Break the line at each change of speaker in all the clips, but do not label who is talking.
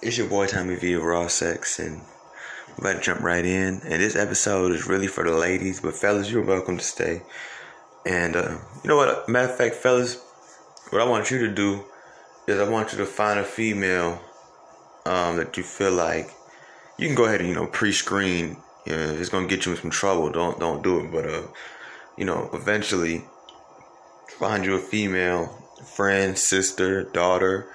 It's your boy Tommy V of Raw Sex, and we're about to jump right in. And this episode is really for the ladies, but fellas, you're welcome to stay. And uh, you know what? Matter of fact, fellas, what I want you to do is I want you to find a female um, that you feel like you can go ahead and you know pre-screen. You know, it's gonna get you in some trouble. Don't don't do it. But uh, you know, eventually find you a female friend, sister, daughter.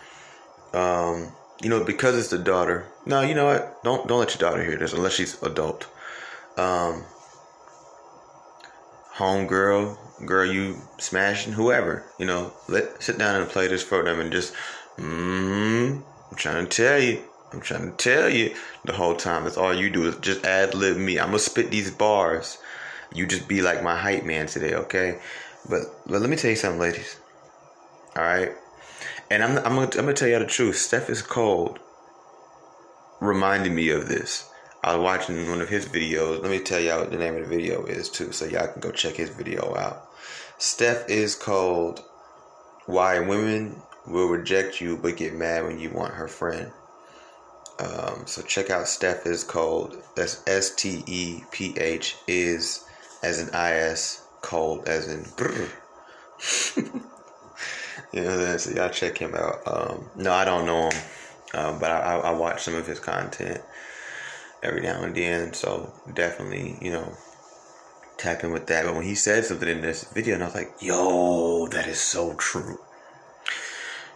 Um, you know, because it's the daughter. No, you know what? Don't don't let your daughter hear this unless she's adult. Um, home girl, girl you smashing, whoever. You know, let sit down and play this for them and just. Mm, I'm trying to tell you. I'm trying to tell you the whole time. That's all you do is just ad lib me. I'm gonna spit these bars. You just be like my hype man today, okay? But but let me tell you something, ladies. All right, and I'm I'm gonna, I'm gonna tell you the truth. Steph is cold. Reminded me of this. I was watching one of his videos. Let me tell y'all what the name of the video is too, so y'all can go check his video out. Steph is cold. Why women will reject you but get mad when you want her friend. Um, so check out Steph is cold. That's S T E P H is as an I S cold as in you know so y'all check him out. Um, no, I don't know him, um, but I, I watch some of his content every now and then. So definitely, you know, tap in with that. But when he said something in this video, and I was like, "Yo, that is so true."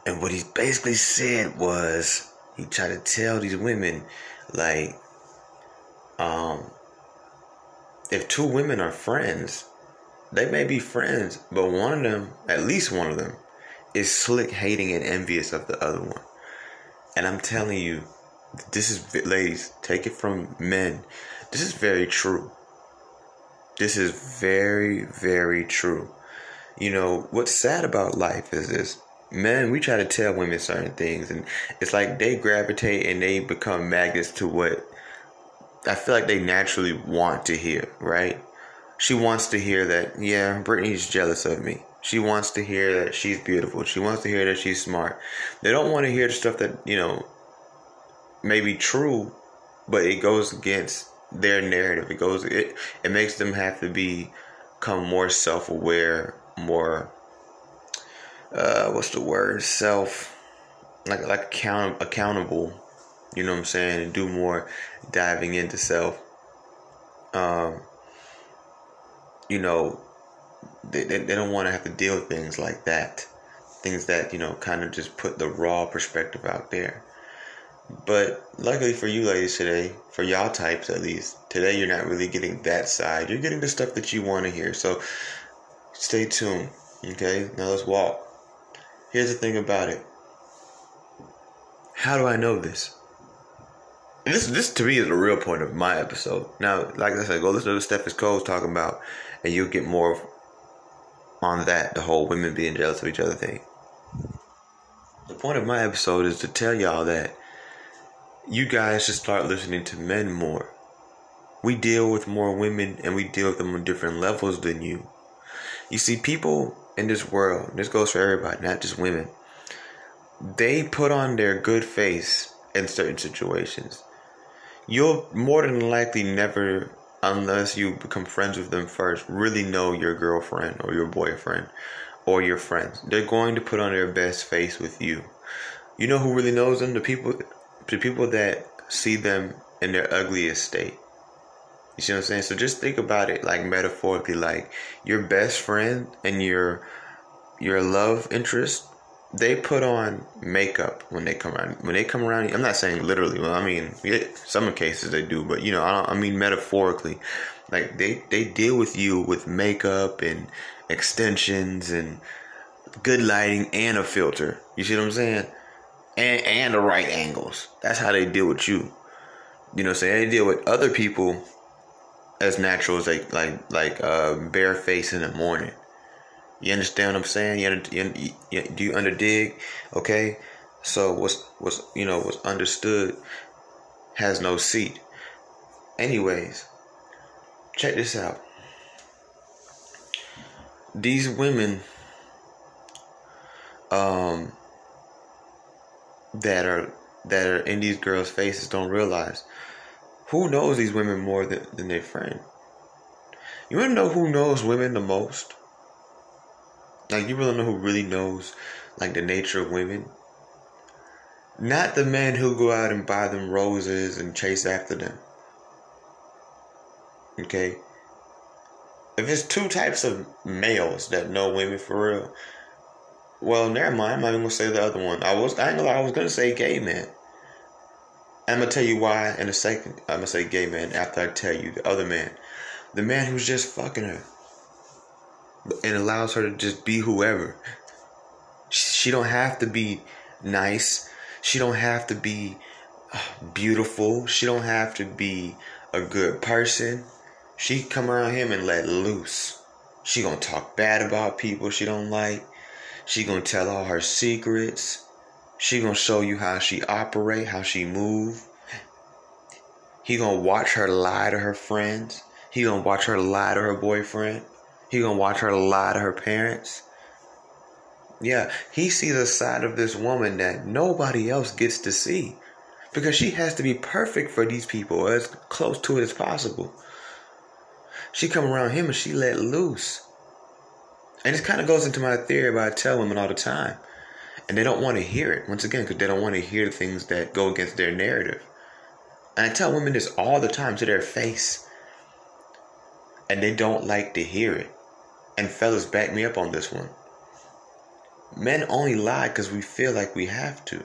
And what he basically said was he tried to tell these women, like, um, if two women are friends, they may be friends, but one of them, at least one of them, is slick hating and envious of the other one. And I'm telling you, this is, ladies, take it from men. This is very true. This is very, very true. You know, what's sad about life is this men we try to tell women certain things and it's like they gravitate and they become magnets to what i feel like they naturally want to hear right she wants to hear that yeah brittany's jealous of me she wants to hear that she's beautiful she wants to hear that she's smart they don't want to hear the stuff that you know may be true but it goes against their narrative it goes it, it makes them have to be become more self-aware more uh, what's the word? Self, like like account accountable. You know what I'm saying? And do more diving into self. Um, you know, they, they, they don't want to have to deal with things like that. Things that, you know, kind of just put the raw perspective out there. But luckily for you ladies today, for y'all types at least, today you're not really getting that side. You're getting the stuff that you want to hear. So stay tuned. Okay? Now let's walk. Here's the thing about it. How do I know this? And this this to me is the real point of my episode. Now, like I said, go listen to what Steph is Cole's talking about, and you'll get more on that, the whole women being jealous of each other thing. The point of my episode is to tell y'all that you guys should start listening to men more. We deal with more women and we deal with them on different levels than you. You see, people in this world, this goes for everybody, not just women, they put on their good face in certain situations. You'll more than likely never, unless you become friends with them first, really know your girlfriend or your boyfriend or your friends. They're going to put on their best face with you. You know who really knows them? The people, the people that see them in their ugliest state. You see what I'm saying? So just think about it like metaphorically, like your best friend and your your love interest, they put on makeup when they come around. When they come around, I'm not saying literally. Well, I mean, some cases they do, but you know, I, I mean metaphorically. Like they they deal with you with makeup and extensions and good lighting and a filter. You see what I'm saying? And and the right angles. That's how they deal with you. You know, saying they deal with other people as natural as like like like uh, bare face in the morning. You understand what I'm saying? You, you, you do you underdig? Okay, so what's what's you know what's understood has no seat. Anyways, check this out. These women um that are that are in these girls' faces don't realize. Who knows these women more than, than their friend? You wanna know who knows women the most? Like you really know who really knows like the nature of women? Not the men who go out and buy them roses and chase after them. Okay? If it's two types of males that know women for real, well, never mind. I'm not even gonna say the other one. I was I know I was gonna say gay man. I'm gonna tell you why in a second. I'm gonna say gay man after I tell you the other man, the man who's just fucking her, and allows her to just be whoever. She don't have to be nice. She don't have to be uh, beautiful. She don't have to be a good person. She come around him and let loose. She gonna talk bad about people she don't like. She gonna tell all her secrets. She gonna show you how she operate, how she move. He gonna watch her lie to her friends. He gonna watch her lie to her boyfriend. He gonna watch her lie to her parents. Yeah, he sees a side of this woman that nobody else gets to see because she has to be perfect for these people as close to it as possible. She come around him and she let loose. And this kind of goes into my theory about I tell women all the time. And they don't want to hear it, once again, because they don't want to hear the things that go against their narrative. And I tell women this all the time to their face. And they don't like to hear it. And fellas, back me up on this one. Men only lie because we feel like we have to.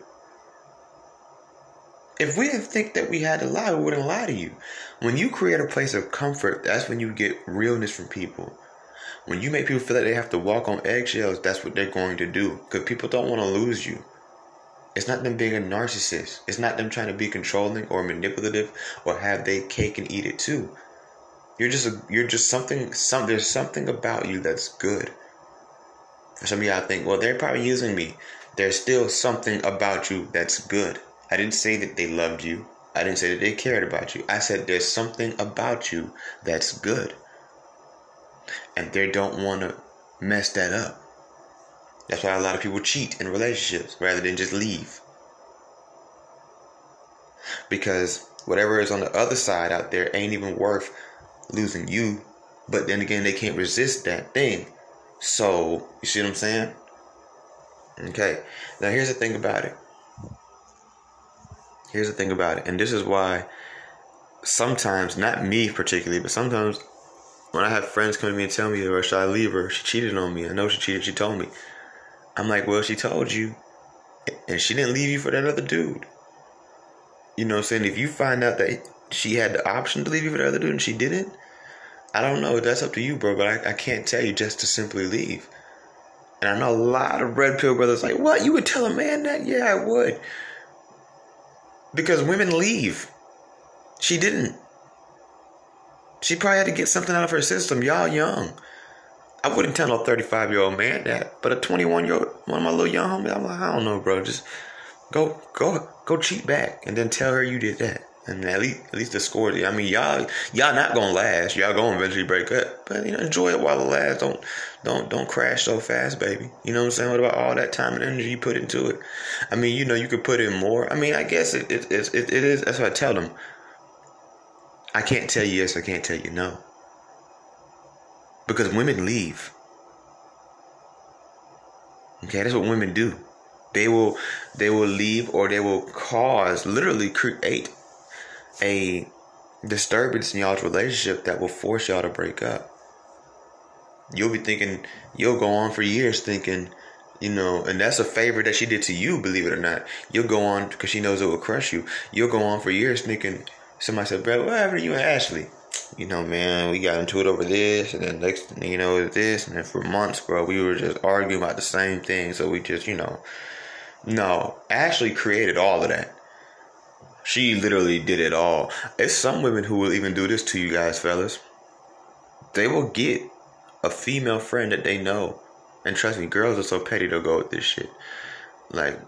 If we didn't think that we had to lie, we wouldn't lie to you. When you create a place of comfort, that's when you get realness from people. When you make people feel like they have to walk on eggshells, that's what they're going to do. Because people don't want to lose you. It's not them being a narcissist. It's not them trying to be controlling or manipulative or have they cake and eat it too. You're just a, you're just something. Some there's something about you that's good. For some of y'all think, well, they're probably using me. There's still something about you that's good. I didn't say that they loved you. I didn't say that they cared about you. I said there's something about you that's good. And they don't want to mess that up. That's why a lot of people cheat in relationships rather than just leave. Because whatever is on the other side out there ain't even worth losing you. But then again, they can't resist that thing. So, you see what I'm saying? Okay. Now, here's the thing about it. Here's the thing about it. And this is why sometimes, not me particularly, but sometimes when I have friends come to me and tell me, or should I leave her? She cheated on me. I know she cheated. She told me. I'm like, well, she told you. And she didn't leave you for that other dude. You know what I'm saying? If you find out that she had the option to leave you for the other dude and she didn't, I don't know. That's up to you, bro. But I, I can't tell you just to simply leave. And I know a lot of red pill brothers like, what? You would tell a man that? Yeah, I would. Because women leave. She didn't. She probably had to get something out of her system. Y'all young. I wouldn't tell a 35 year old man that, but a 21 year old, one of my little young homies, I'm like, I don't know, bro. Just go, go, go cheat back, and then tell her you did that. And at least, at least the score. I mean, y'all, y'all not gonna last. Y'all gonna eventually break up. But you know, enjoy it while it lasts. Don't, don't, don't crash so fast, baby. You know what I'm saying? What about all that time and energy you put into it? I mean, you know, you could put in more. I mean, I guess it, it, it, it is. That's what I tell them. I can't tell you yes. I can't tell you no. Because women leave. Okay, that's what women do. They will, they will leave, or they will cause, literally create a disturbance in y'all's relationship that will force y'all to break up. You'll be thinking, you'll go on for years thinking, you know, and that's a favor that she did to you, believe it or not. You'll go on because she knows it will crush you. You'll go on for years thinking, somebody said, bro, what happened to you and Ashley? You know, man, we got into it over this, and then next thing you know, is this, and then for months, bro, we were just arguing about the same thing. So we just, you know, no, Ashley created all of that. She literally did it all. It's some women who will even do this to you guys, fellas. They will get a female friend that they know. And trust me, girls are so petty they'll go with this shit. Like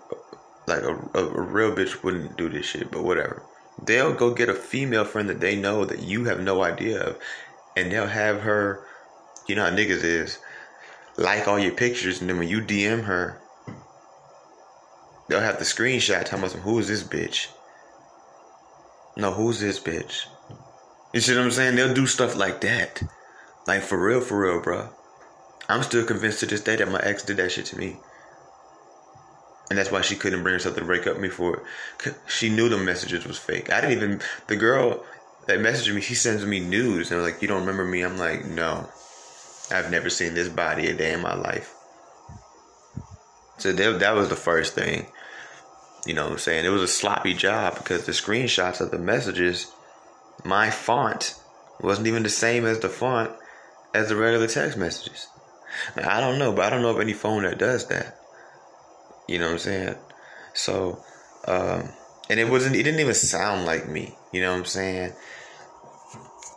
like a, a, a real bitch wouldn't do this shit, but whatever. They'll go get a female friend that they know that you have no idea of, and they'll have her, you know how niggas is, like all your pictures, and then when you DM her, they'll have the screenshot telling us who is this bitch? No, who's this bitch? You see what I'm saying? They'll do stuff like that. Like for real, for real, bro. I'm still convinced to this day that my ex did that shit to me. And that's why she couldn't bring herself to break up me for it. She knew the messages was fake. I didn't even the girl that messaged me, she sends me news and like, you don't remember me? I'm like, no. I've never seen this body a day in my life. So that, that was the first thing. You know what I'm saying? It was a sloppy job because the screenshots of the messages, my font wasn't even the same as the font as the regular text messages. Now, I don't know, but I don't know of any phone that does that. You know what I'm saying? So, um, and it wasn't, it didn't even sound like me. You know what I'm saying?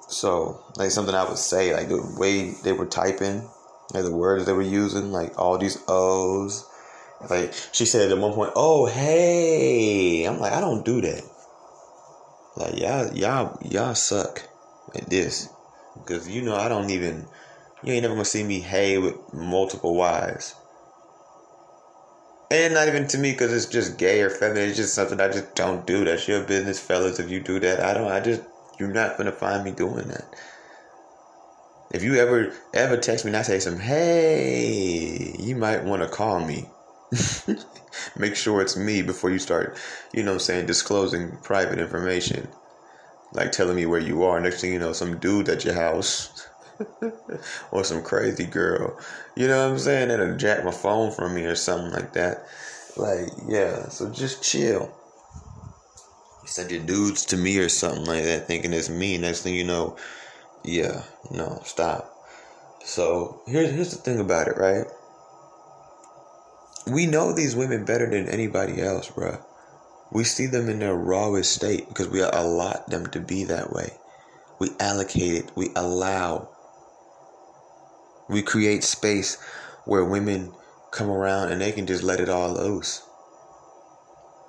So, like something I would say, like the way they were typing, like the words they were using, like all these O's. Like she said at one point, "Oh hey," I'm like, I don't do that. Like y'all, y'all, y'all suck at this, because you know I don't even. You ain't never gonna see me hey with multiple Y's. And not even to me because it's just gay or feminine. It's just something I just don't do. That's your business, fellas. If you do that, I don't. I just you're not gonna find me doing that. If you ever ever text me and I say some, hey, you might want to call me. Make sure it's me before you start, you know I'm saying, disclosing private information. Like telling me where you are. Next thing you know, some dude at your house. or some crazy girl. You know what I'm saying? That'll jack my phone from me or something like that. Like, yeah, so just chill. You send your dudes to me or something like that, thinking it's me. Next thing you know, yeah, no, stop. So here's here's the thing about it, right? We know these women better than anybody else, bruh. We see them in their rawest state because we allot them to be that way. We allocate it, we allow. We create space where women come around and they can just let it all loose.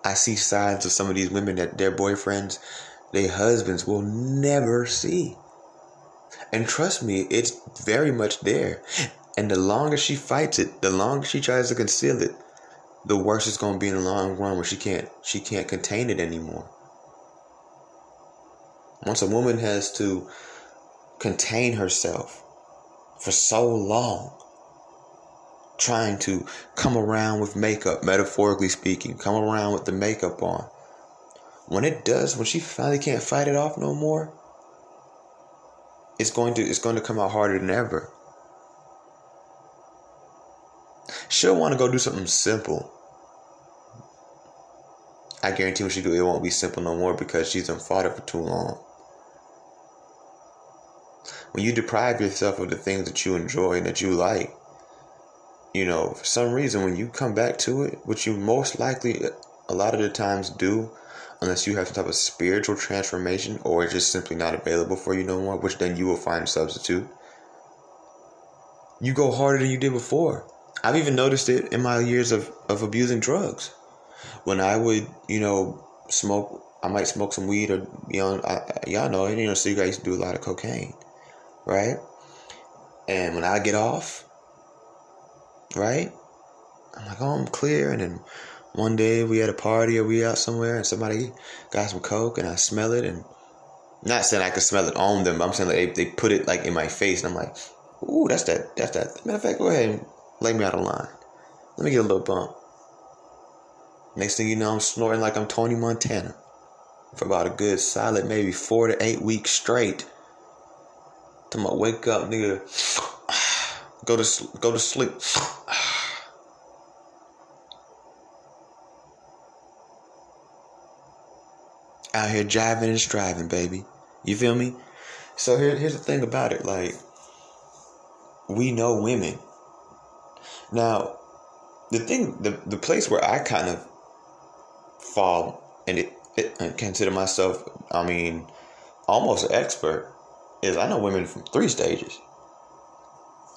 I see sides of some of these women that their boyfriends, their husbands will never see. And trust me, it's very much there. And the longer she fights it, the longer she tries to conceal it, the worse it's gonna be in the long run where she can't she can't contain it anymore. Once a woman has to contain herself for so long, trying to come around with makeup, metaphorically speaking, come around with the makeup on. When it does, when she finally can't fight it off no more, it's going to it's going to come out harder than ever. She'll want to go do something simple. I guarantee when she do, it won't be simple no more because she's done fought it for too long. When you deprive yourself of the things that you enjoy and that you like, you know, for some reason, when you come back to it, which you most likely a lot of the times do, unless you have some type of spiritual transformation or it's just simply not available for you no more, which then you will find a substitute. You go harder than you did before. I've even noticed it in my years of, of abusing drugs. When I would, you know, smoke, I might smoke some weed or, you know, I, y'all know, you know, so you guys do a lot of cocaine, right? And when I get off, right, I'm like, oh, I'm clear. And then one day we had a party or we out somewhere and somebody got some coke and I smell it and not saying I could smell it on them, but I'm saying like they, they put it like in my face and I'm like, ooh, that's that, that's that. Matter of fact, go ahead and lay me out of line. Let me get a little bump. Next thing you know, I'm snorting like I'm Tony Montana for about a good solid maybe four to eight weeks straight. Till my wake up, nigga, go to go to sleep. out here jiving and striving, baby. You feel me? So here, here's the thing about it. Like, we know women. Now, the thing, the, the place where I kind of fall and it, it consider myself, I mean, almost an expert, is I know women from three stages.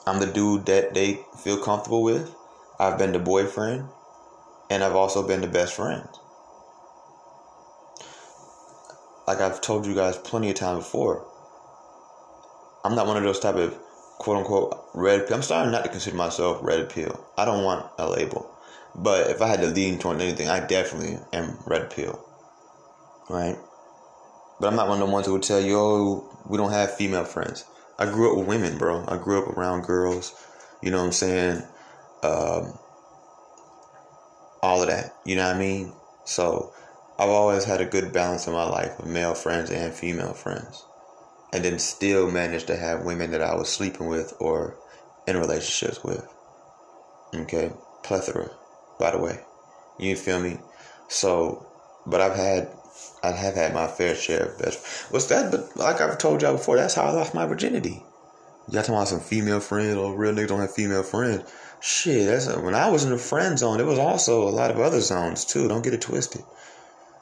I'm the dude that they feel comfortable with. I've been the boyfriend, and I've also been the best friend like I've told you guys plenty of time before, I'm not one of those type of quote unquote red pill. I'm starting not to consider myself red pill. I don't want a label. But if I had to lean toward anything, I definitely am red pill. Right? But I'm not one of the ones who would tell you, oh, we don't have female friends. I grew up with women, bro. I grew up around girls. You know what I'm saying? Um, all of that. You know what I mean? So I've always had a good balance in my life of male friends and female friends. And then still managed to have women that I was sleeping with or in relationships with. Okay? Plethora, by the way. You feel me? So, but I've had, I have had my fair share of best. What's that? But like I've told y'all before, that's how I lost my virginity. Y'all talking about some female friends or real niggas don't have female friends. Shit, that's when I was in the friend zone. There was also a lot of other zones too. Don't get it twisted.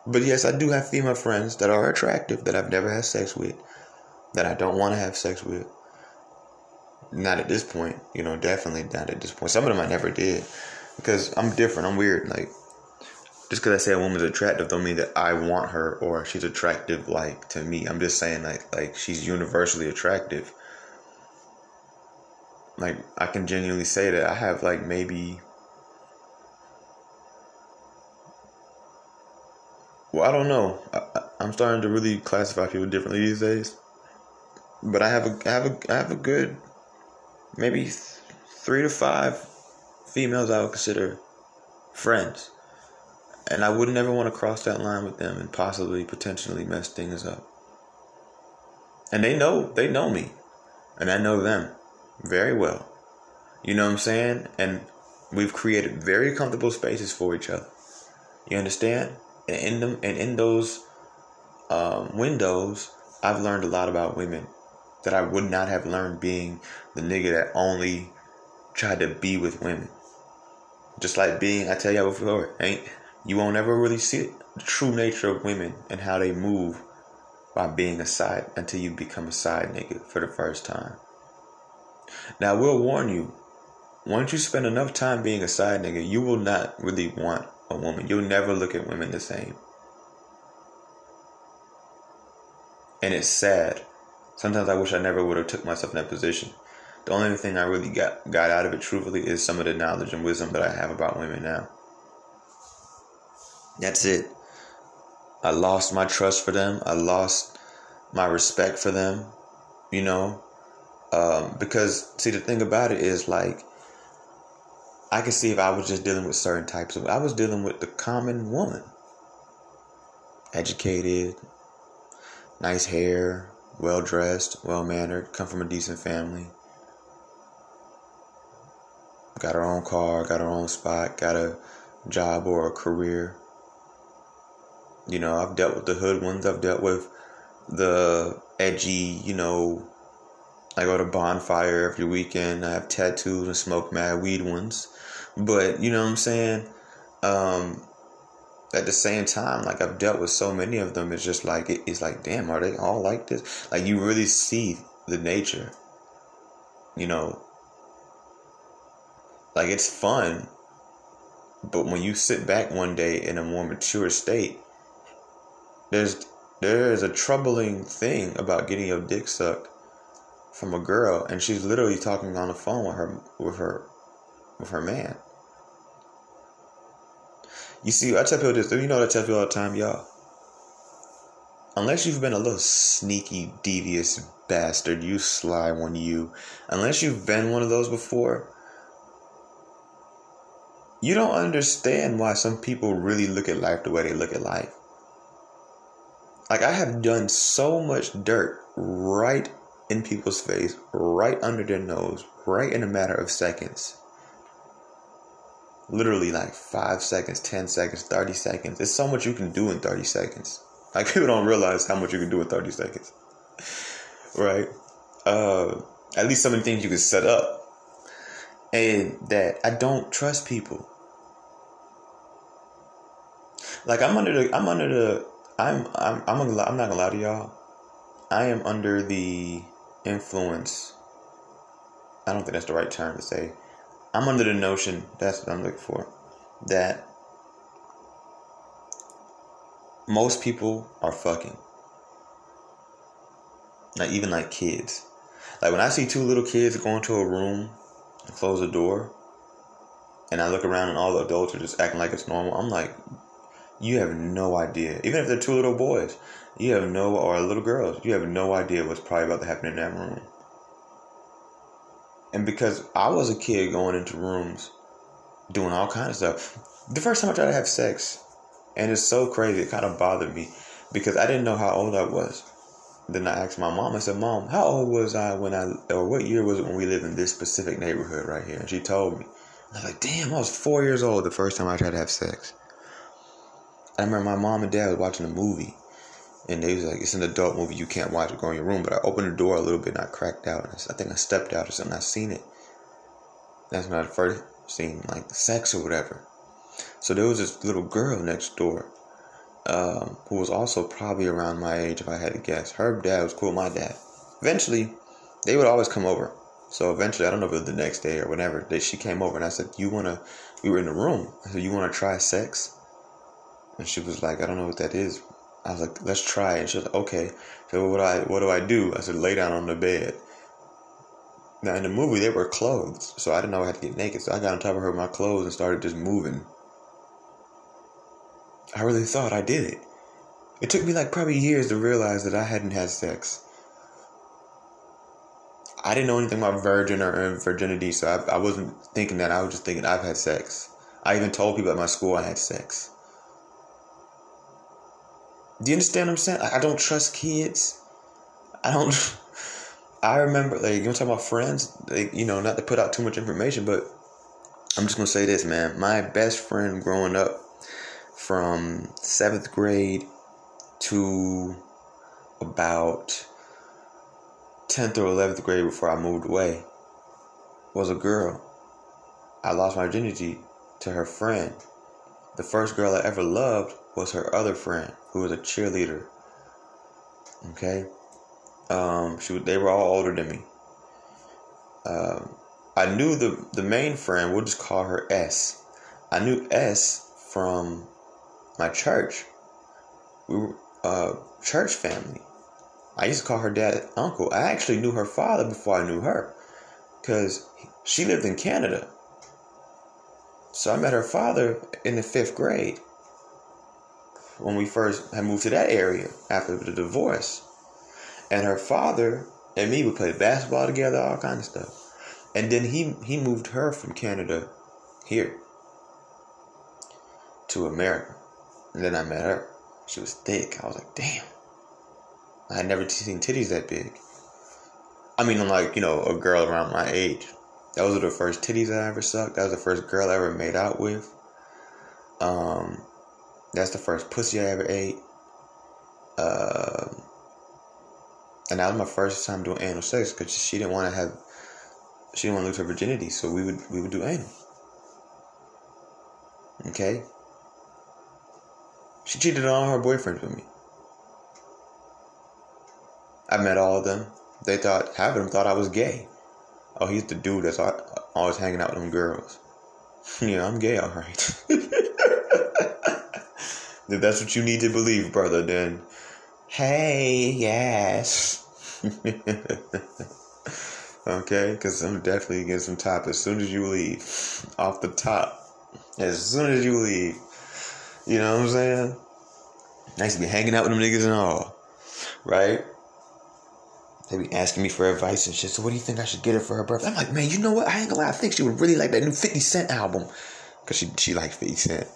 But yes, I do have female friends that are attractive that I've never had sex with, that I don't want to have sex with. Not at this point, you know, definitely not at this point. Some of them I never did because I'm different. I'm weird. Like just because I say a woman's attractive don't mean that I want her or she's attractive like to me. I'm just saying like like she's universally attractive like I can genuinely say that I have like maybe well I don't know I, am starting to really classify people differently these days but I have a I have a I have a good maybe three to five females I would consider friends and I would never want to cross that line with them and possibly potentially mess things up and they know they know me and I know them very well. You know what I'm saying? And we've created very comfortable spaces for each other. You understand? And in them and in those um, windows, I've learned a lot about women that I would not have learned being the nigga that only tried to be with women. Just like being, I tell y'all before, ain't you won't ever really see the true nature of women and how they move by being a side until you become a side nigga for the first time. Now, I will warn you once you spend enough time being a side nigga, you will not really want a woman. You'll never look at women the same. And it's sad. Sometimes I wish I never would have took myself in that position. The only thing I really got got out of it truthfully is some of the knowledge and wisdom that I have about women now. That's it. I lost my trust for them. I lost my respect for them. You know, um, because see, the thing about it is like, I can see if I was just dealing with certain types of, I was dealing with the common woman, educated, nice hair, well dressed, well mannered, come from a decent family, got her own car, got her own spot, got a job or a career. You know, I've dealt with the hood ones. I've dealt with the edgy, you know, I go to bonfire every weekend. I have tattoos and smoke mad weed ones. But you know what I'm saying? Um, at the same time, like I've dealt with so many of them, it's just like it, it's like, damn, are they all like this? Like you really see the nature. You know, like it's fun, but when you sit back one day in a more mature state, there's there is a troubling thing about getting your dick sucked from a girl, and she's literally talking on the phone with her with her with her man. You see, I tell people this. You know what I tell people all the time, y'all. Unless you've been a little sneaky, devious bastard, you sly one, you. Unless you've been one of those before, you don't understand why some people really look at life the way they look at life. Like I have done so much dirt right in people's face, right under their nose, right in a matter of seconds. Literally like five seconds, 10 seconds, 30 seconds. There's so much you can do in 30 seconds. Like people don't realize how much you can do in 30 seconds. right? Uh, at least of the things you can set up. And that I don't trust people. Like I'm under the I'm under the I'm I'm I'm, I'm not gonna lie to y'all. I am under the influence. I don't think that's the right term to say. I'm under the notion that's what I'm looking for that most people are fucking. Not even like kids. Like when I see two little kids go into a room and close the door, and I look around and all the adults are just acting like it's normal, I'm like, you have no idea. Even if they're two little boys, you have no, or little girls, you have no idea what's probably about to happen in that room. And because I was a kid going into rooms doing all kinds of stuff, the first time I tried to have sex, and it's so crazy, it kind of bothered me because I didn't know how old I was. Then I asked my mom, I said, Mom, how old was I when I, or what year was it when we lived in this specific neighborhood right here? And she told me. I was like, damn, I was four years old the first time I tried to have sex. I remember my mom and dad was watching a movie, and they was like, "It's an adult movie. You can't watch it. Go in your room." But I opened the door a little bit, and I cracked out. I think I stepped out or something. I seen it. That's when I first seen like sex or whatever. So there was this little girl next door, um, who was also probably around my age, if I had to guess. Her dad was cool. With my dad. Eventually, they would always come over. So eventually, I don't know if it was the next day or whenever, they, she came over and I said, "You wanna?" We were in the room. I said, "You wanna try sex?" And she was like, "I don't know what that is." I was like, let's try it. And she like, okay. So what do I what do I do? I said, lay down on the bed. Now in the movie they were clothes, so I didn't know I had to get naked. So I got on top of her with my clothes and started just moving. I really thought I did it. It took me like probably years to realize that I hadn't had sex. I didn't know anything about virgin or uh, virginity, so I, I wasn't thinking that. I was just thinking I've had sex. I even told people at my school I had sex. Do you understand what I'm saying? I don't trust kids. I don't. I remember, like, you know, talking about friends, like, you know, not to put out too much information, but I'm just gonna say this, man. My best friend growing up from seventh grade to about 10th or 11th grade before I moved away was a girl. I lost my virginity to her friend. The first girl I ever loved was her other friend who was a cheerleader. Okay, um, she they were all older than me. Um, I knew the the main friend. We'll just call her S. I knew S from my church. We were uh, church family. I used to call her dad uncle. I actually knew her father before I knew her, because she lived in Canada. So I met her father in the fifth grade when we first had moved to that area after the divorce. And her father and me would play basketball together, all kind of stuff. And then he he moved her from Canada here to America. And then I met her. She was thick. I was like, damn. I had never seen titties that big. I mean, like, you know, a girl around my age. Those were the first titties I ever sucked. That was the first girl I ever made out with. Um, that's the first pussy I ever ate. Uh, and that was my first time doing anal sex because she didn't want to have, she didn't want to lose her virginity, so we would we would do anal. Okay. She cheated on all her boyfriends with me. I met all of them. They thought half of them thought I was gay. Oh, he's the dude that's always hanging out with them girls. yeah, I'm gay, all right. If that's what you need to believe, brother, then hey, yes. okay, because I'm definitely getting some top as soon as you leave. Off the top. As soon as you leave. You know what I'm saying? Nice to be hanging out with them niggas and all. Right? They be asking me for advice and shit. So what do you think I should get her for her birthday? I'm like, man, you know what? I ain't gonna lie. I think she would really like that new 50 Cent album. Cause she she likes 50 Cent.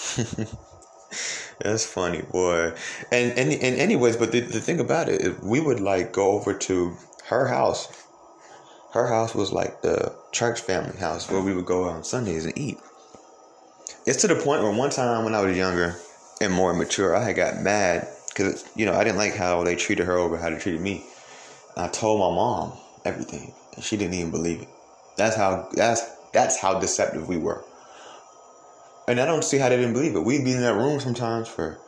That's funny, boy. And and and anyways, but the, the thing about it we would like go over to her house. Her house was like the church family house where we would go on Sundays and eat. It's to the point where one time when I was younger and more mature, I had got mad because you know I didn't like how they treated her over how they treated me. I told my mom everything, and she didn't even believe it. That's how that's that's how deceptive we were. And I don't see how they didn't believe it. We'd be in that room sometimes for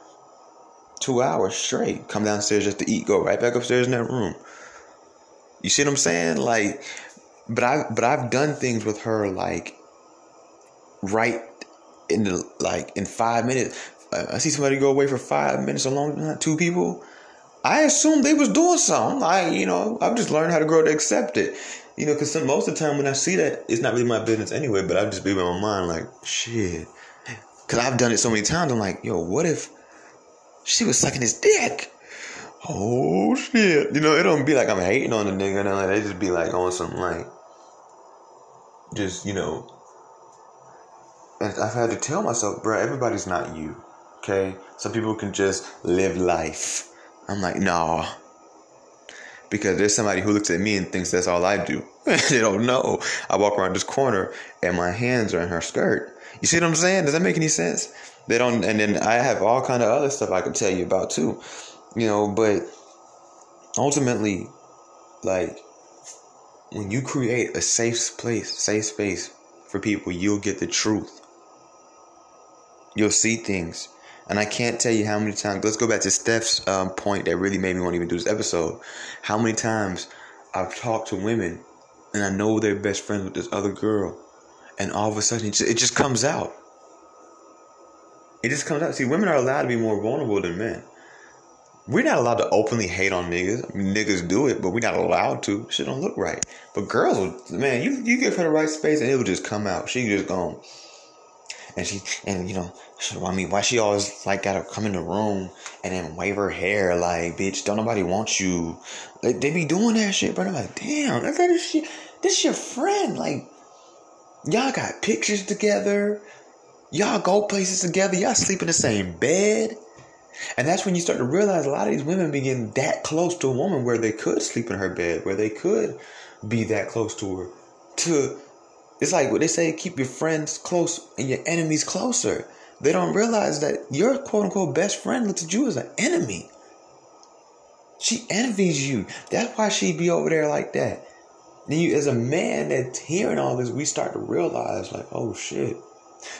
two hours straight. Come downstairs just to eat, go right back upstairs in that room. You see what I'm saying? Like, but I but I've done things with her like right in the like in five minutes. Uh, I see somebody go away for five minutes along two people. I assumed they was doing something. I, you know, I've just learned how to grow to accept it. You know, because most of the time when I see that, it's not really my business anyway. But I just be in my mind like, shit. Because I've done it so many times. I'm like, yo, what if she was sucking his dick? Oh shit! You know, it don't be like I'm hating on the nigga. No, they just be like on some like, just you know. And I've had to tell myself, bro, everybody's not you. Okay, some people can just live life. I'm like, nah. Because there's somebody who looks at me and thinks that's all I do. they don't know. I walk around this corner and my hands are in her skirt. You see what I'm saying? Does that make any sense? They don't. And then I have all kind of other stuff I could tell you about too. You know, but ultimately, like when you create a safe place, safe space for people, you'll get the truth. You'll see things. And I can't tell you how many times. Let's go back to Steph's um, point that really made me want to even do this episode. How many times I've talked to women and I know they're best friends with this other girl, and all of a sudden it just, it just comes out. It just comes out. See, women are allowed to be more vulnerable than men. We're not allowed to openly hate on niggas. Niggas do it, but we're not allowed to. Shit don't look right. But girls, man, you you give her the right space and it will just come out. She just gone. And she and you know, I mean, why she always like gotta come in the room and then wave her hair like, bitch, don't nobody want you. Like they be doing that shit, but I'm like, damn, that's this shit. This your friend. Like, y'all got pictures together. Y'all go places together. Y'all sleep in the same bed. And that's when you start to realize a lot of these women be getting that close to a woman where they could sleep in her bed, where they could be that close to her. To it's like what they say, keep your friends close and your enemies closer. They don't realize that your quote unquote best friend looks at you as an enemy. She envies you. That's why she be over there like that. Then you as a man that's hearing all this, we start to realize like, oh shit.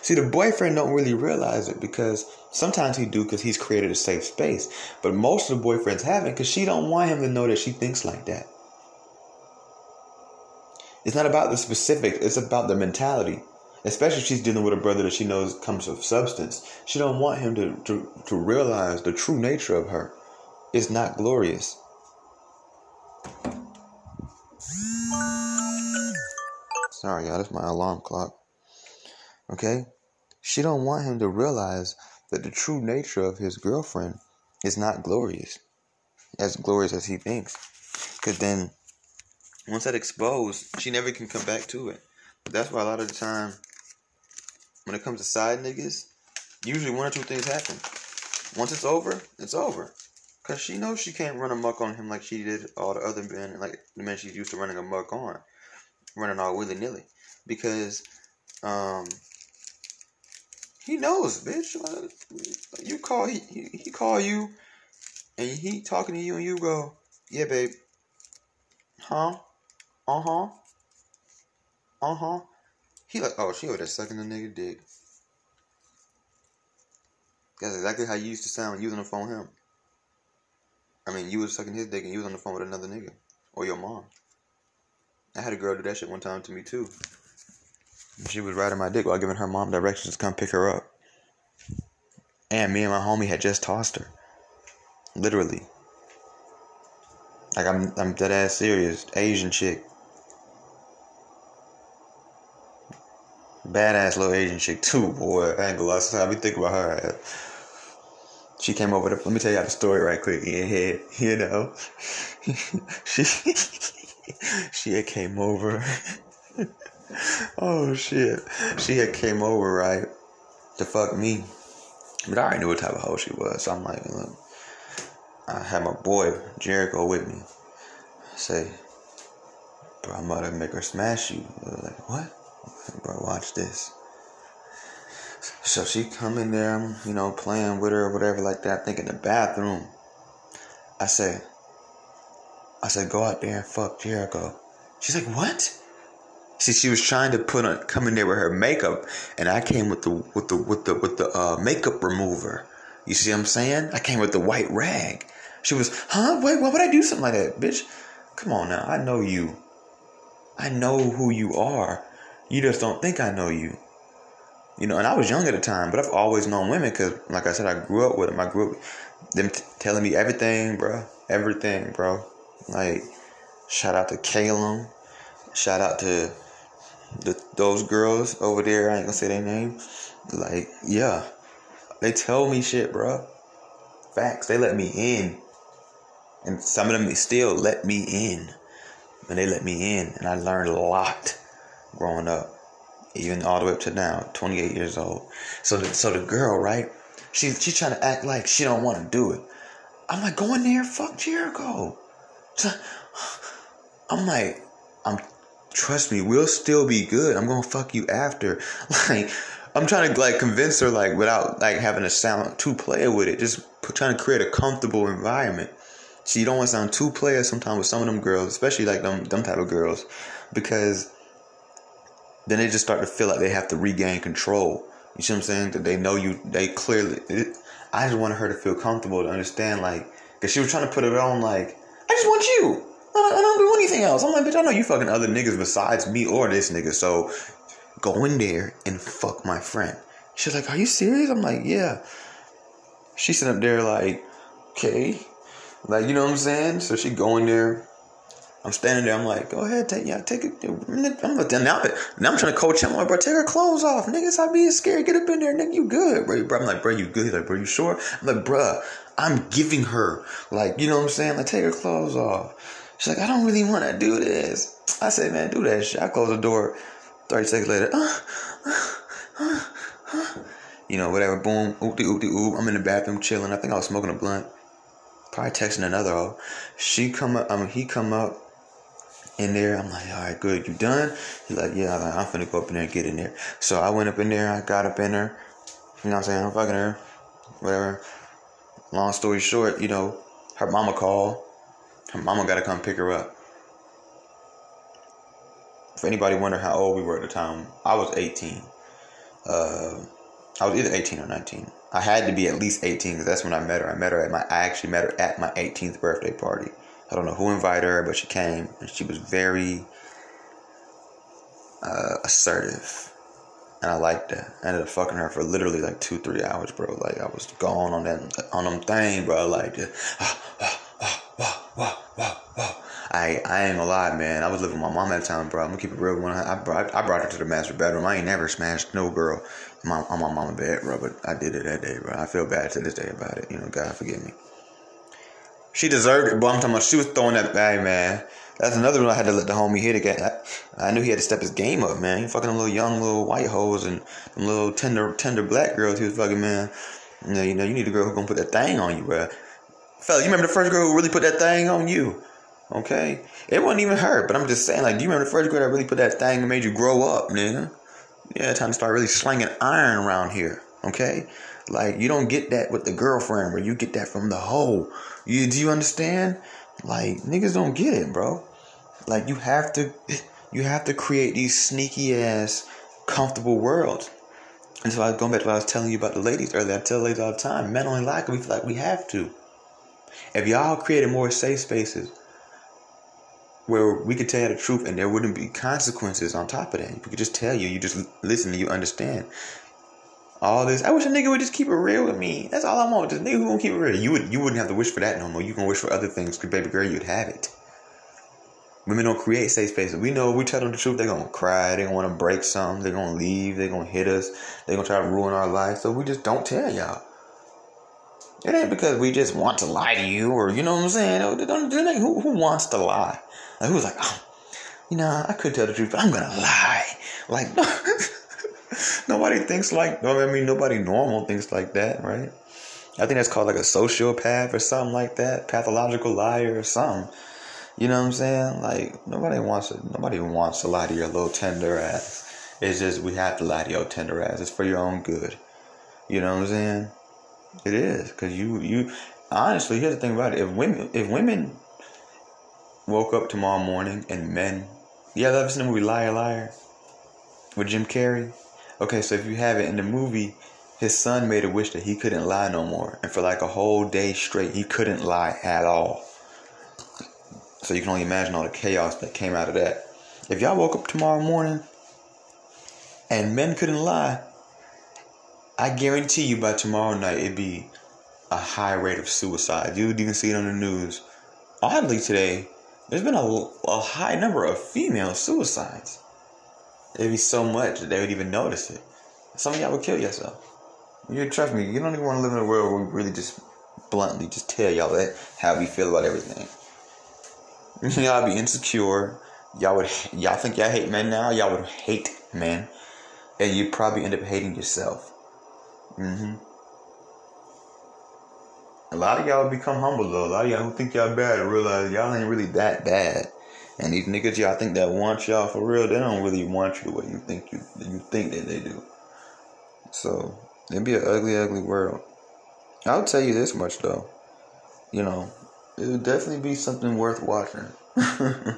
See, the boyfriend don't really realize it because sometimes he do because he's created a safe space. But most of the boyfriends haven't because she don't want him to know that she thinks like that. It's not about the specifics, it's about the mentality. Especially if she's dealing with a brother that she knows comes of substance. She don't want him to, to, to realize the true nature of her. It's not glorious. Sorry, y'all, that's my alarm clock. Okay? She don't want him to realize that the true nature of his girlfriend is not glorious. As glorious as he thinks. Cause then once that exposed, she never can come back to it. But that's why a lot of the time when it comes to side niggas, usually one or two things happen. Once it's over, it's over. Cause she knows she can't run amok on him like she did all the other men, like the men she's used to running amok on, running all willy nilly. Because um, he knows, bitch. You call he, he he call you, and he talking to you, and you go, yeah, babe. Huh? Uh huh. Uh huh. He like, oh, she over there sucking the nigga dick. That's exactly how you used to sound when you was on the phone with him. I mean, you was sucking his dick and you was on the phone with another nigga. Or your mom. I had a girl do that shit one time to me too. She was riding my dick while giving her mom directions to come pick her up. And me and my homie had just tossed her. Literally. Like I'm I'm dead ass serious. Asian chick. Badass little Asian chick too, boy. I ain't gonna lie. I be thinking about her. She came over. To, let me tell you the story right quick. In yeah, head, you know, she she had came over. oh shit, she had came over right to fuck me, but I already knew what type of hoe she was. So I'm like, look, I had my boy Jericho with me. I say, bro, I'm about to make her smash you. like, what? Bro, watch this. So she come in there, you know, playing with her or whatever like that. I think in the bathroom. I said, I said, go out there and fuck Jericho. She's like, what? See, she was trying to put on come in there with her makeup, and I came with the with the with the with the uh, makeup remover. You see what I'm saying? I came with the white rag. She was, huh? Wait, why would I do something like that, bitch? Come on now, I know you. I know who you are. You just don't think I know you. You know, and I was young at the time, but I've always known women because, like I said, I grew up with them. I grew up them t- telling me everything, bro. Everything, bro. Like, shout out to Calum. shout out to the, those girls over there. I ain't gonna say their name. Like, yeah, they tell me shit, bro. Facts. They let me in, and some of them still let me in, and they let me in, and I learned a lot growing up, even all the way up to now, 28 years old. So, the, so the girl, right? She she's trying to act like she don't want to do it. I'm like, go in there, fuck Jericho. I'm like, I'm trust me, we'll still be good. I'm gonna fuck you after. Like, I'm trying to like convince her like without like having to sound too player with it. Just trying to create a comfortable environment. So you don't want to sound too player sometimes with some of them girls, especially like them them type of girls, because then they just start to feel like they have to regain control. You see what I'm saying? That they know you. They clearly. It, I just wanted her to feel comfortable to understand, like, because she was trying to put it on, like, I just want you. I don't, I don't do anything else. I'm like, bitch, I know you fucking other niggas besides me or this nigga. So go in there and fuck my friend. She's like, Are you serious? I'm like, Yeah. She's sitting up there like, okay. Like, you know what I'm saying? So she go in there. I'm standing there. I'm like, go ahead, take yeah, take it. I'm like, now, now I'm trying to coach him. I'm like, bro, take her clothes off, nigga. Stop being scared. Get up in there, nigga. You good, bro? bro I'm like, bro, you good? He's like, bro, you sure? I'm like, bro, I'm giving her, like, you know what I'm saying? Like, take her clothes off. She's like, I don't really want to do this. I say, man, do that shit. I close the door. 30 seconds later, uh, uh, uh, you know, whatever, boom, oopty oopty oop. I'm in the bathroom chilling. I think I was smoking a blunt. Probably texting another hoe. She come up, I mean, he come up in there. I'm like, all right, good. You done? He's like, yeah. I'm, like, I'm finna go up in there and get in there. So I went up in there. I got up in there. You know what I'm saying? I'm fucking her. Whatever. Long story short, you know, her mama called. Her mama got to come pick her up. For anybody wonder how old we were at the time, I was 18. Uh, I was either 18 or 19. I had to be at least 18 because that's when I met her. I met her at my, I actually met her at my 18th birthday party. I don't know who invited her, but she came and she was very uh, assertive. And I liked that. I ended up fucking her for literally like two, three hours, bro. Like I was gone on that on them thing, bro. Like just, ah, ah, I I ain't gonna lie, man. I was living with my mom at the time, bro. I'm gonna keep it real. When I, I brought I brought her to the master bedroom. I ain't never smashed no girl my, on my mama bed, bro. But I did it that day, bro. I feel bad to this day about it. You know, God forgive me. She deserved it, but I'm talking about she was throwing that bag, man. That's another one I had to let the homie hit again. I, I knew he had to step his game up, man. He fucking them little young little white hoes and them little tender tender black girls. He was fucking man. You know, you know, you need a girl who gonna put that thing on you, bro. Fella, you remember the first girl who really put that thing on you? Okay? It wasn't even her, but I'm just saying, like, do you remember the first girl that really put that thing and made you grow up, nigga? Yeah, time to start really slinging iron around here, okay? Like, you don't get that with the girlfriend, where you get that from the hoe. You, do you understand? Like, niggas don't get it, bro. Like, you have to, you have to create these sneaky ass, comfortable worlds. And so I was going back to what I was telling you about the ladies earlier. I tell ladies all the time, men only like. We feel like we have to. If y'all created more safe spaces where we could tell you the truth and there wouldn't be consequences on top of that, we could just tell you, you just listen and you understand. All this, I wish a nigga would just keep it real with me. That's all I want. Just nigga who gonna keep it real. You would, you wouldn't have to wish for that no more. You can wish for other things, cause baby girl, you'd have it. Women don't create safe spaces. We know if we tell them the truth, they're gonna cry, they're gonna wanna break something, they're gonna leave, they're gonna hit us, they're gonna try to ruin our life. So we just don't tell y'all. It ain't because we just want to lie to you or you know what I'm saying. Who, who wants to lie? Like who's like, oh, you know, I could tell the truth, but I'm gonna lie. Like nobody thinks like. I mean, nobody normal thinks like that, right? I think that's called like a sociopath or something like that, pathological liar or something. You know what I'm saying? Like nobody wants to. Nobody wants to lie to your little tender ass. It's just we have to lie to your tender ass. It's for your own good. You know what I'm saying? It is because you you honestly here's the thing about it. If women if women woke up tomorrow morning and men, yeah, ever seen the movie Liar Liar with Jim Carrey? Okay, so if you have it in the movie, his son made a wish that he couldn't lie no more, and for like a whole day straight, he couldn't lie at all. So you can only imagine all the chaos that came out of that. If y'all woke up tomorrow morning and men couldn't lie, I guarantee you by tomorrow night it'd be a high rate of suicide. You would even see it on the news. Oddly today, there's been a, a high number of female suicides. It'd be so much that they would even notice it. Some of y'all would kill yourself. You trust me, you don't even want to live in a world where we really just bluntly just tell y'all that how we feel about everything. Y'all be insecure. Y'all would y'all think y'all hate men now. Y'all would hate men, and you'd probably end up hating yourself. Mm-hmm. A lot of y'all become humble though. A lot of y'all who think y'all bad realize y'all ain't really that bad. And these niggas y'all think that want y'all for real, they don't really want you the way you think you you think that they do. So it'd be an ugly, ugly world. I'll tell you this much though. You know, it would definitely be something worth watching.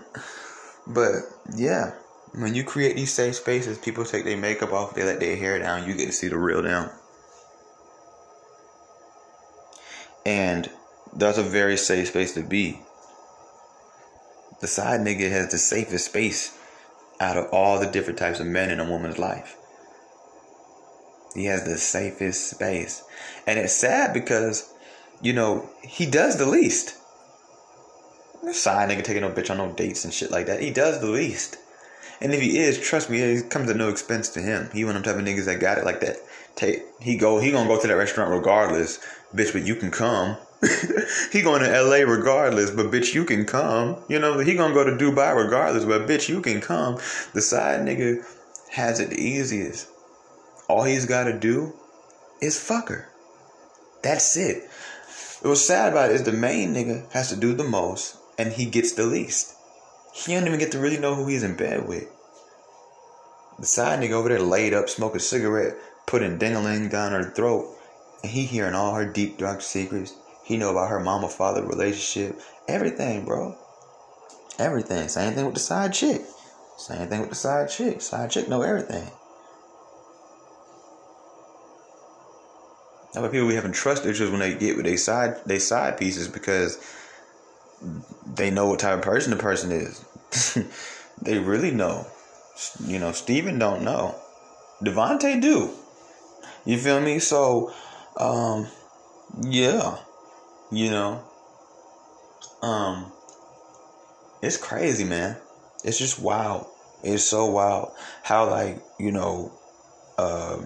but yeah, when you create these safe spaces, people take their makeup off, they let their hair down, you get to see the real them. And that's a very safe space to be. The side nigga has the safest space out of all the different types of men in a woman's life. He has the safest space. And it's sad because, you know, he does the least. Side nigga taking no bitch on no dates and shit like that. He does the least. And if he is, trust me, it comes at no expense to him. He one of them type of niggas that got it like that. Take he go he gonna go to that restaurant regardless, bitch. But you can come. he going to L.A. regardless, but bitch, you can come. You know he gonna go to Dubai regardless, but bitch, you can come. The side nigga has it the easiest. All he's got to do is fuck her. That's it. What's sad about it is the main nigga has to do the most and he gets the least. He don't even get to really know who he's in bed with. The side nigga over there laid up, smoking a cigarette, putting dingling down her throat, and he hearing all her deep dark secrets. He know about her mama father relationship, everything, bro. Everything. Same thing with the side chick. Same thing with the side chick. Side chick know everything. That's why people be having trust issues when they get with their side they side pieces because they know what type of person the person is. they really know. You know, Steven don't know. Devontae do. You feel me? So, um, yeah, you know, um, it's crazy, man. It's just wild. It's so wild how, like, you know. Uh,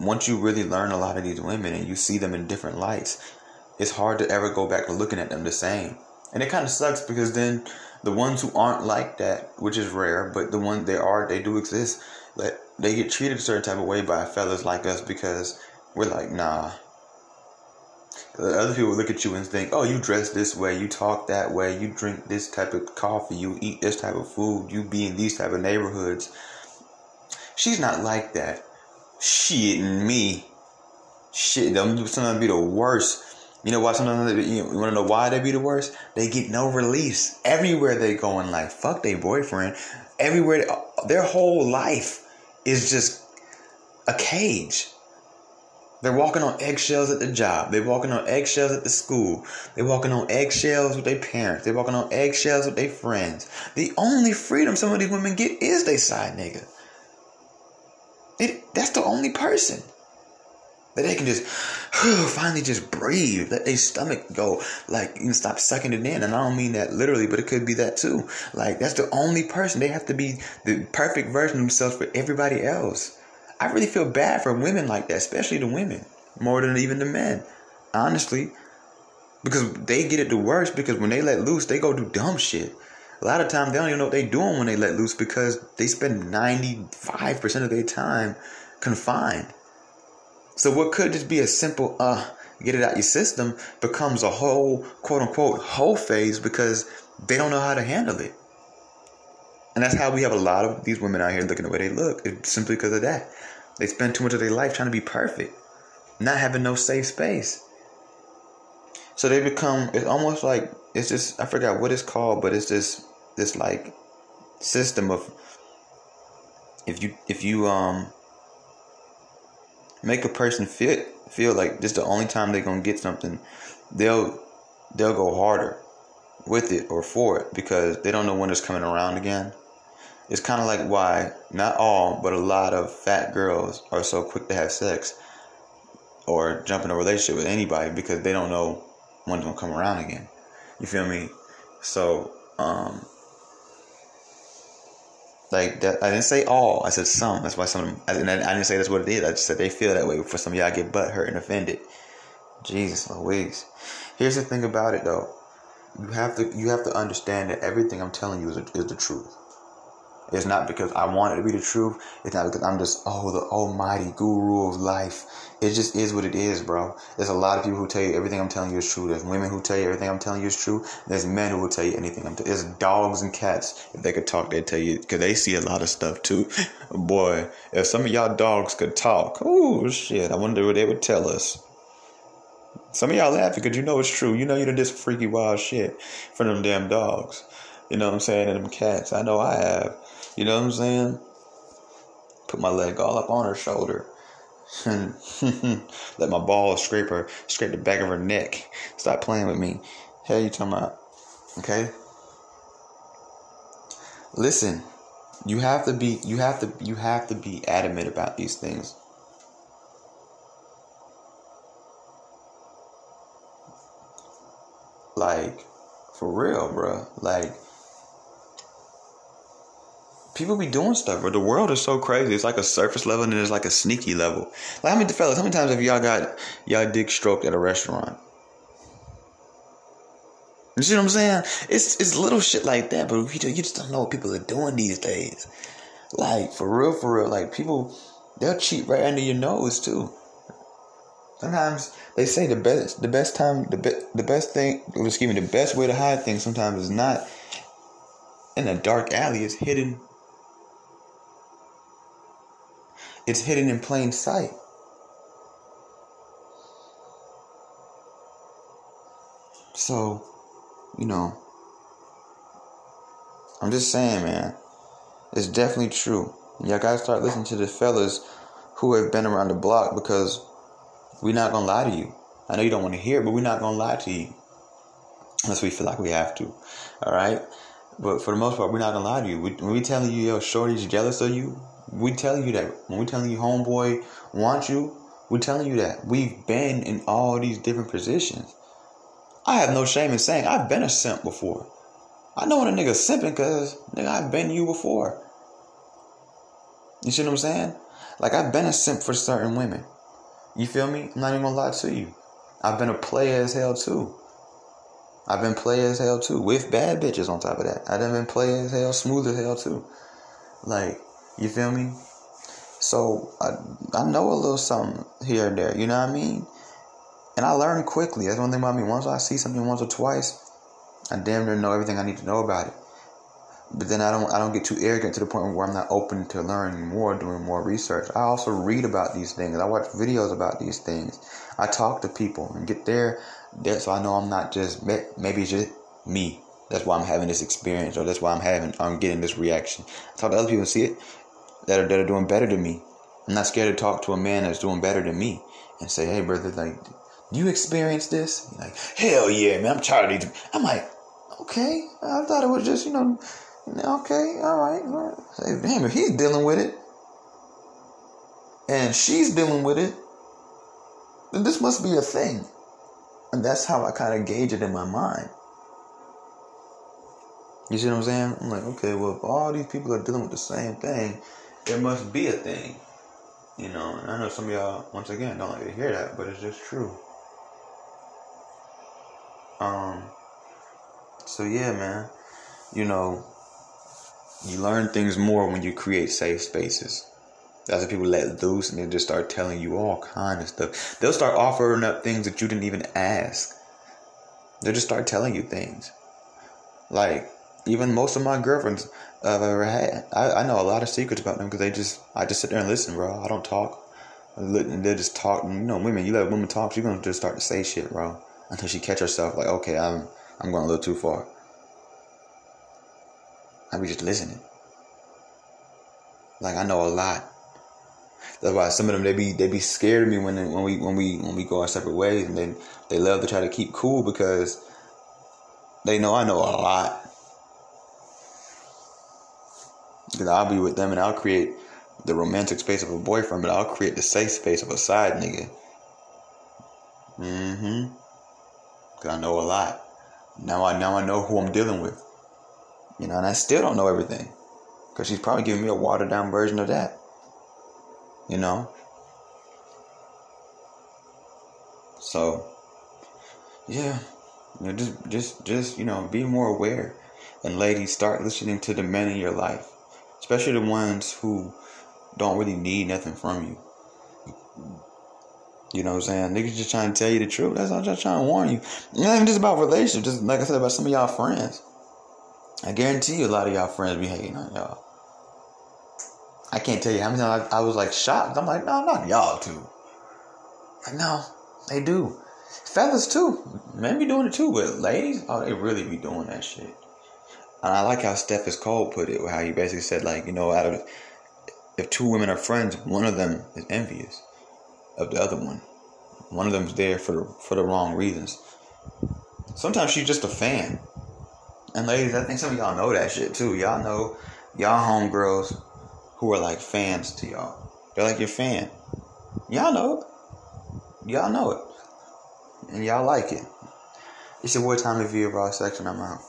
once you really learn a lot of these women and you see them in different lights, it's hard to ever go back to looking at them the same. And it kind of sucks because then the ones who aren't like that, which is rare, but the ones they are, they do exist, that they get treated a certain type of way by fellas like us because we're like, nah. Other people look at you and think, oh, you dress this way, you talk that way, you drink this type of coffee, you eat this type of food, you be in these type of neighborhoods. She's not like that. Shit, me. Shit, them sometimes be the worst. You know why sometimes they, you, want to know why they be the worst? They get no release everywhere they go in life. Fuck their boyfriend. Everywhere, their whole life is just a cage. They're walking on eggshells at the job. They're walking on eggshells at the school. They're walking on eggshells with their parents. They're walking on eggshells with their friends. The only freedom some of these women get is they side nigga. It, that's the only person that they can just finally just breathe, let their stomach go, like you stop sucking it in. And I don't mean that literally, but it could be that too. Like that's the only person they have to be the perfect version of themselves for everybody else. I really feel bad for women like that, especially the women, more than even the men, honestly, because they get it the worst. Because when they let loose, they go do dumb shit a lot of times they don't even know what they're doing when they let loose because they spend 95% of their time confined. So what could just be a simple uh get it out your system becomes a whole quote unquote whole phase because they don't know how to handle it. And that's how we have a lot of these women out here looking the way they look. It's simply because of that. They spend too much of their life trying to be perfect, not having no safe space. So they become it's almost like it's just I forgot what it's called, but it's just this like system of if you if you um make a person feel feel like this the only time they're gonna get something, they'll they'll go harder with it or for it because they don't know when it's coming around again. It's kind of like why not all, but a lot of fat girls are so quick to have sex or jump in a relationship with anybody because they don't know when it's gonna come around again. You feel me? So um, like that, I didn't say all. I said some. That's why some. Them, I, didn't, I didn't say that's what it is. I just said they feel that way. For some of y'all, get butt hurt and offended. Jesus Louise. Here's the thing about it, though. You have to you have to understand that everything I'm telling you is, is the truth. It's not because I want it to be the truth. It's not because I'm just, oh, the almighty guru of life. It just is what it is, bro. There's a lot of people who tell you everything I'm telling you is true. There's women who tell you everything I'm telling you is true. There's men who will tell you anything I'm telling. There's dogs and cats. If they could talk, they'd tell you, because they see a lot of stuff too. Boy, if some of y'all dogs could talk, oh, shit, I wonder what they would tell us. Some of y'all laughing because you know it's true. You know you done this freaky wild shit for them damn dogs. You know what I'm saying? And them cats. I know I have. You know what I'm saying? Put my leg all up on her shoulder. Let my balls scrape her, scrape the back of her neck. Stop playing with me. Hell you talking about? Okay? Listen, you have to be you have to you have to be adamant about these things. Like, for real, bro. Like people be doing stuff, but the world is so crazy. It's like a surface level and it's like a sneaky level. Like how many fellas, how many times have y'all got y'all dick stroked at a restaurant? You see what I'm saying? It's it's little shit like that, but you just don't know what people are doing these days. Like for real, for real. Like people, they'll cheat right under your nose too. Sometimes they say the best, the best time, the be, the best thing, excuse me, the best way to hide things sometimes is not in a dark alley. It's hidden It's hidden in plain sight. So, you know, I'm just saying, man, it's definitely true. Y'all gotta start listening to the fellas who have been around the block because we're not gonna lie to you. I know you don't want to hear it, but we're not gonna lie to you unless we feel like we have to. All right, but for the most part, we're not gonna lie to you. We, when we telling you, yo, shorty's jealous of you, we telling you that. When we telling you homeboy want you, we're telling you that. We've been in all these different positions. I have no shame in saying I've been a simp before. I know when a nigga simping because nigga I've been you before. You see what I'm saying? Like I've been a simp for certain women. You feel me? I'm not even gonna lie to you. I've been a player as hell too. I've been player as hell too. With bad bitches on top of that. I've been player as hell, smooth as hell too. Like you feel me? So I I know a little something here and there. You know what I mean? And I learn quickly. That's one thing about me. Once I see something once or twice, I damn near know everything I need to know about it. But then I don't I don't get too arrogant to the point where I'm not open to learning more, doing more research. I also read about these things. I watch videos about these things. I talk to people and get there, there so I know I'm not just maybe it's just me. That's why I'm having this experience, or that's why I'm having I'm getting this reaction. I talk to other people and see it that are that are doing better than me. I'm not scared to talk to a man that's doing better than me and say, "Hey, brother, like, do you experience this?" Like, hell yeah, man, I'm tired of these. I'm like, okay, I thought it was just, you know, okay, all right. All right. Say, damn, if he's dealing with it and she's dealing with it, then this must be a thing. And that's how I kind of gauge it in my mind. You see what I'm saying? I'm like, okay, well, if all these people are dealing with the same thing, there must be a thing. You know, and I know some of y'all, once again, don't like to hear that, but it's just true. Um, so yeah, man, you know, you learn things more when you create safe spaces. That's when people let loose and they just start telling you all kind of stuff. They'll start offering up things that you didn't even ask. They'll just start telling you things. Like, even most of my girlfriends I've ever had. I, I know a lot of secrets about them because they just I just sit there and listen, bro. I don't talk. They just talk. You know, women. You let women talk, she's gonna just start to say shit, bro. Until she catch herself like, okay, I'm I'm going a little too far. I be just listening. Like I know a lot. That's why some of them they be they be scared of me when they, when we when we when we go our separate ways, and then they love to try to keep cool because they know I know a lot. Because I'll be with them and I'll create the romantic space of a boyfriend, but I'll create the safe space of a side nigga. Mm-hmm. Cause I know a lot. Now I now I know who I'm dealing with. You know, and I still don't know everything. Because she's probably giving me a watered down version of that. You know? So, yeah. You know, just just just, you know, be more aware. And ladies, start listening to the men in your life. Especially the ones who don't really need nothing from you. You know what I'm saying? Niggas just trying to tell you the truth. That's all just trying to warn you. Not even just about relationships, just like I said about some of y'all friends. I guarantee you a lot of y'all friends be hating on y'all. I can't tell you how many times I, I was like shocked. I'm like, no, not y'all too. Like, no, they do. Fellas too. Men be doing it too, but ladies, oh, they really be doing that shit. And I like how Steph is Cole put it, how he basically said, like, you know, out of if two women are friends, one of them is envious of the other one. One of them's there for the, for the wrong reasons. Sometimes she's just a fan. And ladies, I think some of y'all know that shit too. Y'all know y'all homegirls who are like fans to y'all. They're like your fan. Y'all know it. Y'all know it. And y'all like it. It's your boy Tommy V of Raw Section. I'm out.